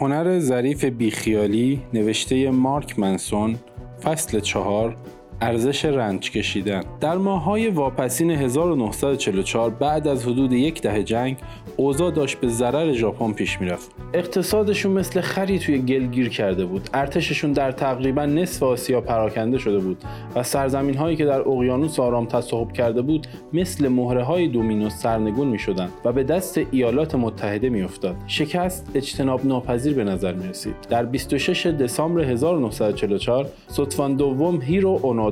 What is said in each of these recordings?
هنر ظریف بیخیالی نوشته مارک منسون فصل چهار ارزش رنج کشیدن. در ماه‌های واپسین 1944 بعد از حدود یک دهه جنگ اوضاع داشت به ضرر ژاپن پیش می‌رفت. اقتصادشون مثل خری توی گل گیر کرده بود. ارتششون در تقریبا نصف آسیا پراکنده شده بود و سرزمین هایی که در اقیانوس آرام تصاحب کرده بود مثل مهره های دومینو سرنگون می شدن و به دست ایالات متحده می افتاد. شکست اجتناب ناپذیر به نظر می رسید در 26 دسامبر 1944 ستوان دوم هیرو اونو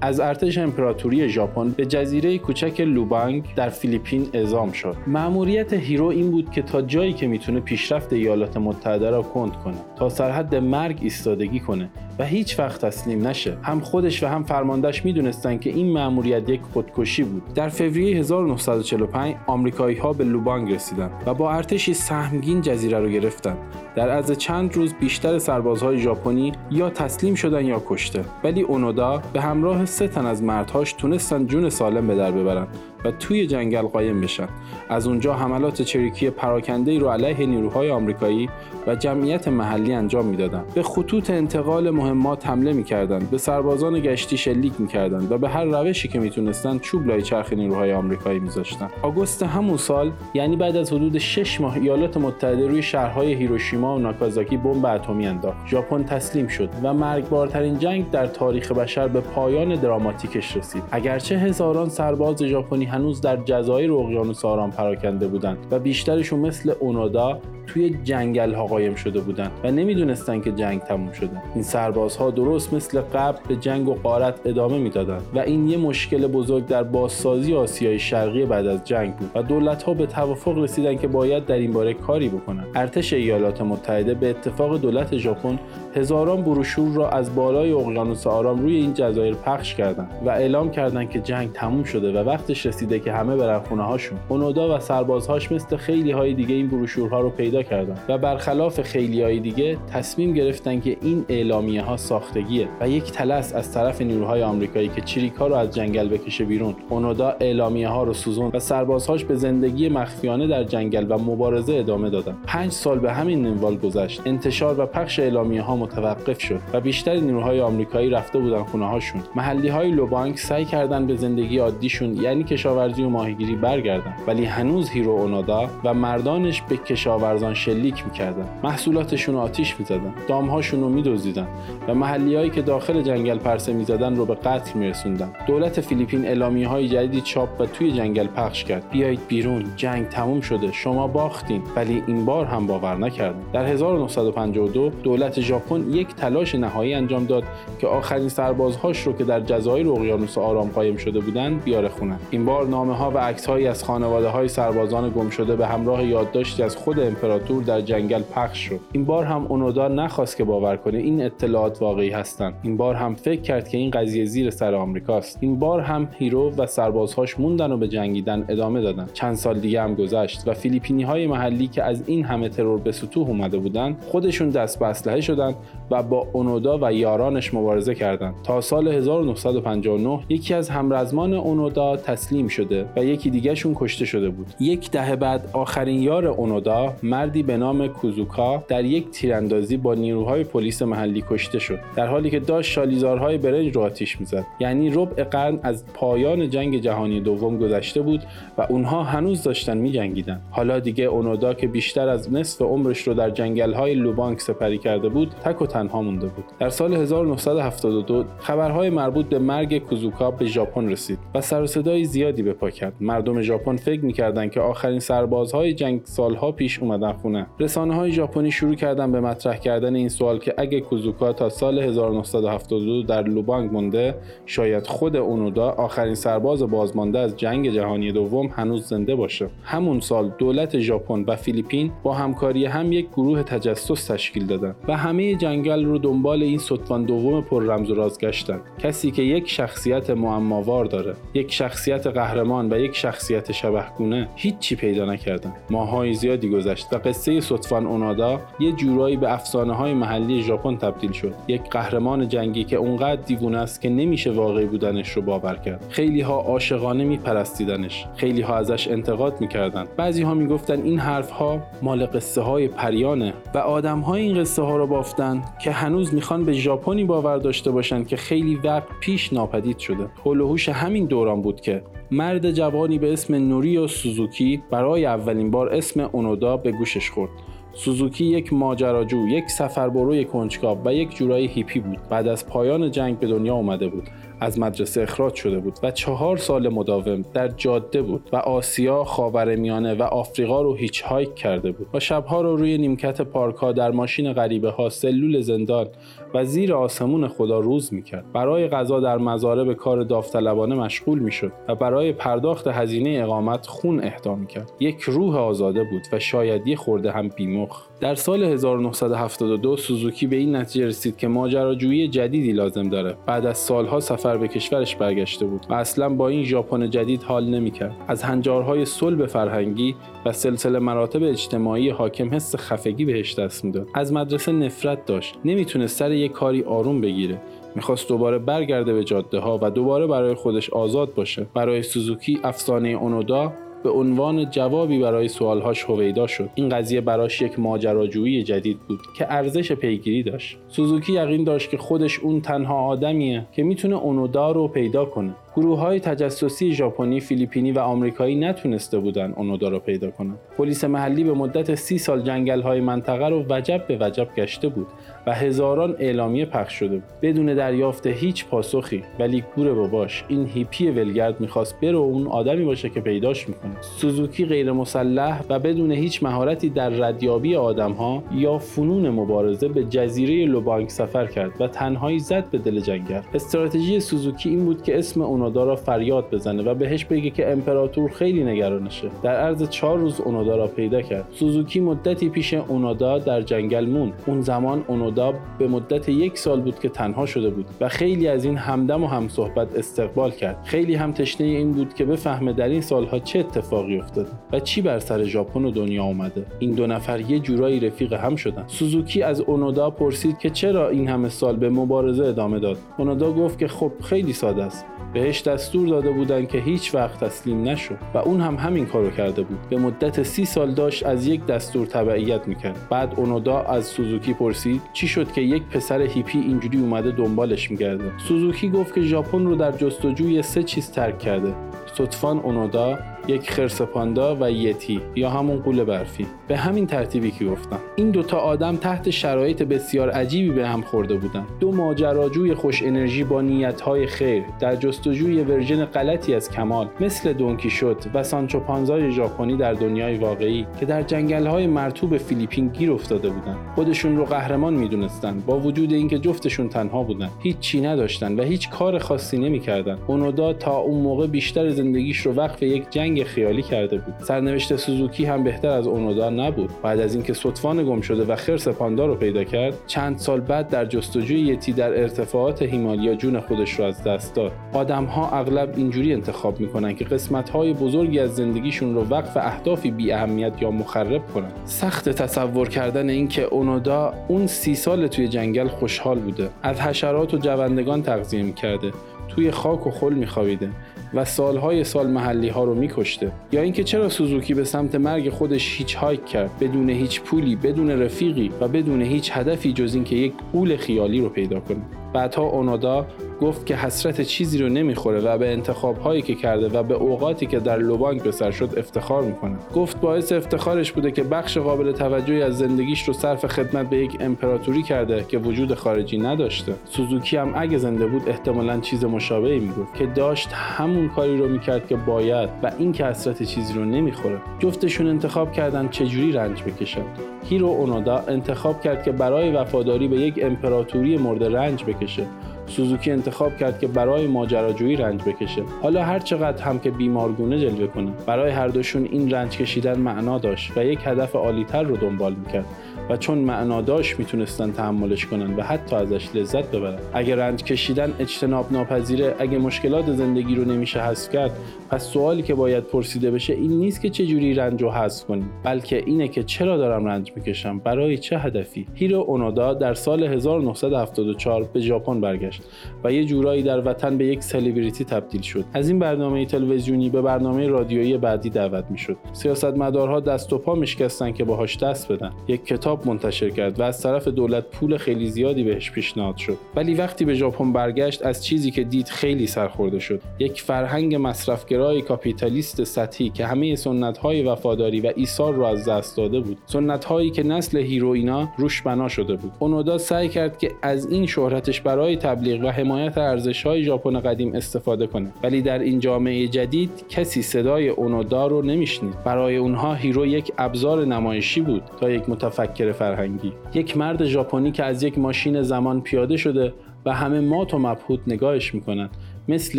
از ارتش امپراتوری ژاپن به جزیره کوچک لوبانگ در فیلیپین اعزام شد. مأموریت هیرو این بود که تا جایی که می‌تونه پیشرفت ایالات متحده را کند کنه تا سرحد مرگ ایستادگی کنه و هیچ وقت تسلیم نشه. هم خودش و هم فرماندهش می‌دونستند که این مأموریت یک خودکشی بود. در فوریه 1945 آمریکایی ها به لوبانگ رسیدند و با ارتشی سهمگین جزیره را گرفتند در از چند روز بیشتر سربازهای ژاپنی یا تسلیم شدن یا کشته. ولی اونودا به همراه سه تن از مردهاش تونستن جون سالم به در ببرن. و توی جنگل قایم بشن از اونجا حملات چریکی پراکنده رو علیه نیروهای آمریکایی و جمعیت محلی انجام می‌دادند به خطوط انتقال مهمات حمله می‌کردند به سربازان گشتی شلیک می‌کردند و به هر روشی که می‌تونستند چوب لای چرخ نیروهای آمریکایی میذاشتن. آگوست همون سال یعنی بعد از حدود 6 ماه ایالات متحده روی شهرهای هیروشیما و ناکازاکی بمب اتمی انداخت. ژاپن تسلیم شد و مرگبارترین جنگ در تاریخ بشر به پایان دراماتیکش رسید. اگرچه هزاران سرباز ژاپنی هنوز در جزایر اقیانوس آرام پراکنده بودند و بیشترشون مثل اونودا توی جنگل ها قایم شده بودند و نمی‌دونستند که جنگ تموم شده. این سربازها درست مثل قبل به جنگ و قارت ادامه می‌دادند و این یه مشکل بزرگ در بازسازی آسیای شرقی بعد از جنگ بود و دولت ها به توافق رسیدن که باید در این باره کاری بکنند ارتش ایالات متحده به اتفاق دولت ژاپن هزاران بروشور را از بالای اقیانوس آرام روی این جزایر پخش کردند و اعلام کردند که جنگ تموم شده و وقتش رسیده که همه برن خونه هاشون اونودا و سربازهاش مثل خیلی های دیگه این بروشورها رو پیدا کردن و برخلاف خیلی های دیگه تصمیم گرفتن که این اعلامیه ها ساختگیه و یک تلس از طرف نیروهای آمریکایی که چریکا رو از جنگل بکشه بیرون اونودا اعلامیه ها رو سوزوند و سربازهاش به زندگی مخفیانه در جنگل و مبارزه ادامه دادن. پنج سال به همین منوال گذشت. انتشار و پخش اعلامیه ها متوقف شد و بیشتر نیروهای آمریکایی رفته بودن خونه هاشون محلی های لوبانگ سعی کردن به زندگی عادیشون یعنی کشاورزی و ماهیگیری برگردن. ولی هنوز هیرو اونودا و مردانش به کشاورزان شلیک می‌کردن. محصولاتشون رو آتیش می‌زدن. دامهاشون رو میدزدیدن. و محلیهایی که داخل جنگل پرسه می‌زدن رو به قتل میرسوندن. دولت فیلیپین اعلامیه های جدیدی چاپ و توی جنگل پخش کرد. بیایید بیرون. جنگ تموم شده. شما باختین. ولی این بار هم باور نکردن در 1952 دولت ژاپن یک تلاش نهایی انجام داد که آخرین سربازهاش رو که در جزایر اقیانوس آرام قایم شده بودند بیاره خونه این بار نامه ها و عکس از خانواده های سربازان گم شده به همراه یادداشتی از خود امپراتور در جنگل پخش شد. این بار هم اونودا نخواست که باور کنه این اطلاعات واقعی هستند این بار هم فکر کرد که این قضیه زیر سر آمریکاست. این بار هم هیرو و سربازهاش موندن و به جنگیدن ادامه دادن. چند سال دیگه هم گذشت و فیلیپینی های محلی که از این همه ترور به سطوح اومده بودند خودشون دست به اسلحه شدند و با اونودا و یارانش مبارزه کردند تا سال 1959 یکی از همرزمان اونودا تسلیم شده و یکی دیگهشون کشته شده بود. یک دهه بعد آخرین یار اونودا مردی به نام کوزوکا در یک تیراندازی با نیروهای پلیس محلی کشته شد در حالی که داشت شالیزارهای برنج رو آتیش می‌زد. یعنی ربع قرن از پایان جنگ جهانی دوم گذشته بود و اونها هنوز داشتن میجنگیدن. حالا دیگه اونودا که بیشتر از نصف عمرش رو در جنگل‌های لوبانک سپری کرده بود تک و تنها مونده بود. در سال 1972 خبرهای مربوط به مرگ کوزوکا به ژاپن رسید و سر زیادی به پا کرد. مردم ژاپن فکر می‌کردند که آخرین سربازهای جنگ سالها پیش اومدن خونه رسانه های ژاپنی شروع کردن به مطرح کردن این سوال که اگه کوزوکا تا سال 1972 در لوبانگ مونده شاید خود اونودا آخرین سرباز بازمانده از جنگ جهانی دوم هنوز زنده باشه. همون سال دولت ژاپن و فیلیپین با همکاری هم یک گروه تجسس تشکیل دادن و همه جنگل رو دنبال این ستوان دوم پر رمز و راز گشتن. کسی که یک شخصیت معماوار داره یک شخصیت قهرمان و یک شخصیت شبهگونه هیچی پیدا نکردن. ماهای زیادی گذشت قصه سطفان اونادا یه جورایی به افسانه های محلی ژاپن تبدیل شد. یک قهرمان جنگی که اونقدر دیوونه است که نمیشه واقعی بودنش رو باور کرد. خیلی ها عاشقانه میپرستیدنش. خیلی ها ازش انتقاد می‌کردن. بعضی ها می‌گفتن این حرف ها مال قصه های پریانه و آدم های این قصه ها رو بافتن که هنوز می‌خوان به ژاپنی باور داشته باشن که خیلی وقت پیش ناپدید شده. هول همین دوران بود که مرد جوانی به اسم نوریو سوزوکی برای اولین بار اسم اونودا به گوشش خورد سوزوکی یک ماجراجو، یک سفربروی کنجکاو و یک جورایی هیپی بود. بعد از پایان جنگ به دنیا آمده بود. از مدرسه اخراج شده بود و چهار سال مداوم در جاده بود و آسیا، خاورمیانه و آفریقا رو هیچ هایک کرده بود. و شبها رو روی نیمکت پارکها در ماشین غریبه ها سلول زندان و زیر آسمون خدا روز می‌کرد. برای غذا در مزاره به کار داوطلبانه مشغول می‌شد و برای پرداخت هزینه اقامت خون اهدا می‌کرد. یک روح آزاده بود و شاید یه خورده هم بیمخ. در سال 1972 سوزوکی به این نتیجه رسید که ماجراجویی جدیدی لازم داره. بعد از سالها سفر به کشورش برگشته بود و اصلا با این ژاپن جدید حال نمی‌کرد. از هنجارهای صلب فرهنگی و سلسله مراتب اجتماعی حاکم حس خفگی بهش دست می‌داد. از مدرسه نفرت داشت. نمی‌تونست سر یک کاری آروم بگیره. می‌خواست دوباره برگرده به جاده ها و دوباره برای خودش آزاد باشه. برای سوزوکی افسانه اونودا به عنوان جوابی برای سوالهاش هویدا شد. این قضیه براش یک ماجراجویی جدید بود که ارزش پیگیری داشت. سوزوکی یقین داشت که خودش اون تنها آدمیه که می‌تونه اونودا رو پیدا کنه. گروه های تجسسی ژاپنی، فیلیپینی و آمریکایی نتونسته بودن اونودا رو پیدا کنند. پلیس محلی به مدت سی سال جنگل های منطقه رو وجب به وجب گشته بود و هزاران اعلامیه پخش شده بود. بدون دریافت هیچ پاسخی ولی گور باباش این هیپی ولگرد می‌خواست بره اون آدمی باشه که پیداش می‌کنه. سوزوکی غیر مسلح و بدون هیچ مهارتی در ردیابی آدمها یا فنون مبارزه به جزیره لوبانگ سفر کرد و تنهایی زد به دل جنگل. استراتژی سوزوکی این بود که اسم اونودا را فریاد بزنه و بهش بگه که امپراتور خیلی نگرانشه. در عرض چهار روز اونودا را پیدا کرد. سوزوکی مدتی پیش اونودا در جنگل مون اون زمان اونودا به مدت یک سال بود که تنها شده بود و خیلی از این همدم و همصحبت استقبال کرد. خیلی هم تشنه این بود که بفهمه در این سالها چه اتفاقی افتاده و چی بر سر ژاپن و دنیا اومده. این دو نفر یه جورایی رفیق هم شدن. سوزوکی از اونودا پرسید که چرا این همه سال به مبارزه ادامه داد. اونودا گفت که خب خیلی ساده است. بهش دستور داده بودن که هیچ وقت تسلیم نشو و اون هم همین کارو کرده بود. به مدت سی سال داشت از یک دستور تبعیت می‌کرد. بعد اونودا از سوزوکی پرسید چی شد که یک پسر هیپی اینجوری اومده دنبالش میگرده؟ سوزوکی گفت که ژاپن رو در جستجوی سه چیز ترک کرده. سطفان اونودا یک خرس پاندا و یتی یا همون قول برفی. به همین ترتیبی که گفتم. این دوتا آدم تحت شرایط بسیار عجیبی به هم خورده بودن. دو ماجراجوی خوش انرژی با نیتهای خیر در جستجوی ورژن غلطی از کمال مثل دونکی شد و سانچو پانزای ژاپنی در دنیای واقعی که در جنگلهای مرتوب فیلیپین گیر افتاده بودن. خودشون رو قهرمان می‌دونستن. با وجود اینکه جفتشون تنها بودن. هیچ چی نداشتن و هیچ کار خاصی نمی‌کردن. اونودا تا اون موقع بیشتر زندگیش رو وقف یک جنگ خیالی کرده بود. سرنوشت سوزوکی هم بهتر از اونودا نبود. بعد از اینکه صدفان گم شده و خرس پاندا رو پیدا کرد چند سال بعد در جستجوی یتی در ارتفاعات هیمالیا جون خودش رو از دست داد. آدم ها اغلب اینجوری انتخاب می‌کنن که قسمت های بزرگی از زندگیشون رو وقف اهدافی بی اهمیت یا مخرب کنن. سخت تصور کردن اینکه اونودا اون سی سال توی جنگل خوشحال بوده. از حشرات و جوندگان تغذیه می‌کرده. توی خاک و خل میخوابیده. و سالهای سال محلی ها رو میکشته. یا اینکه چرا سوزوکی به سمت مرگ خودش هیچ هایک کرد بدون هیچ پولی بدون رفیقی و بدون هیچ هدفی جز اینکه یک قول خیالی رو پیدا کنه. بعدها اونادا گفت که حسرت چیزی رو نمی‌خوره و به انتخاب هایی که کرده و به اوقاتی که در لوبانگ به سر شد افتخار می‌کنه. گفت باعث افتخارش بوده که بخش قابل توجهی از زندگیش رو صرف خدمت به یک امپراتوری کرده که وجود خارجی نداشته. سوزوکی هم اگه زنده بود احتمالا چیز مشابهی می‌گفت که داشت همون کاری رو می‌کرد که باید و این که حسرت چیزی رو نمی‌خوره. جفتشون انتخاب کردن چجوری رنج بکشن. هیرو اونودا انتخاب کرد که برای وفاداری به یک امپراتوری مرده رنج بکشه. سوزوکی انتخاب کرد که برای ماجراجویی رنج بکشه. حالا هر چقدر هم که بیمارگونه جلوه کنه برای هر دوشون این رنج کشیدن معنا داشت و یک هدف عالیتر رو دنبال می‌کرد. و چون معنا داشت می‌تونستن تحملش کنن و حتی ازش لذت ببرن. اگر رنج کشیدن اجتناب ناپذیره اگه مشکلات زندگی رو نمیشه حذف کرد پس سوالی که باید پرسیده بشه این نیست که چه جوری رنج رو حذف کنیم بلکه اینه که چرا دارم رنج می‌کشم برای چه هدفی؟ هیرو اونودا در سال 1974 به ژاپن برگشت. و یه جورایی در وطن به یک سلبریتی تبدیل شد. از این برنامه تلویزیونی به برنامه رادیویی بعدی دعوت می‌شد. سیاستمدارها دست و پا میشکستن که باهاش دست بدن. یک کتاب منتشر کرد و از طرف دولت پول خیلی زیادی بهش پیشنهاد شد. ولی وقتی به ژاپن برگشت از چیزی که دید خیلی سرخورده شد. یک فرهنگ مصرفگرای کاپیتالیست سطحی که همه سنت های وفاداری و ایثار رو از دست داده بود. سنت هایی که نسل هیرو اینا روش بنا شده بود. اونودا سعی کرد که از این شهرتش برای تبلیغ و حمایت ارزش های ژاپن قدیم استفاده کنه. ولی در این جامعه جدید کسی صدای اونودا رو نمیشنید. برای اونها هیرو یک ابزار نمایشی بود تا یک متفکر فرهنگی. یک مرد ژاپنی که از یک ماشین زمان پیاده شده و همه مات و مبهوت نگاهش می‌کنن مثل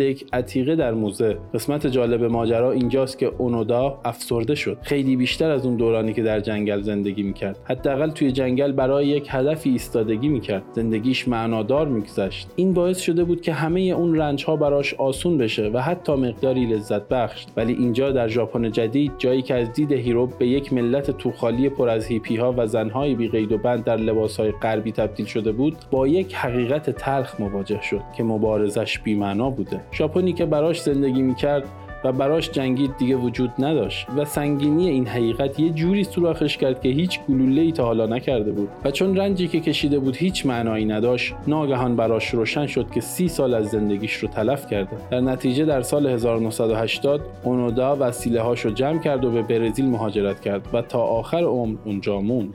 یک عتیقه در موزه. قسمت جالب ماجرا اینجاست که اونودا افسرده شد. خیلی بیشتر از اون دورانی که در جنگل زندگی می‌کرد. حداقل توی جنگل برای یک هدفی ایستادگی می‌کرد. زندگیش معنادار میگذشت. این باعث شده بود که همه اون رنج ها براش آسون بشه و حتی مقداری لذت بخش. ولی اینجا در ژاپن جدید جایی که از دید هیرو به یک ملت توخالی پر از هیپی ها و زنهای بی قید و بند در لباس های غربی تبدیل شده بود با یک حقیقت تلخ مواجه شد که مبارزش بی‌معنا بوده ژاپنی که براش زندگی می‌کرد و براش جنگید دیگه وجود نداشت و سنگینی این حقیقت یه جوری سوراخش کرد که هیچ گلوله ای تا حالا نکرده بود و چون رنجی که کشیده بود هیچ معنایی نداشت ناگهان براش روشن شد که سی سال از زندگیش رو تلف کرده. در نتیجه در سال 1980 اونودا وسیله هاشو جمع کرد و به برزیل مهاجرت کرد و تا آخر عمر اونجا موند.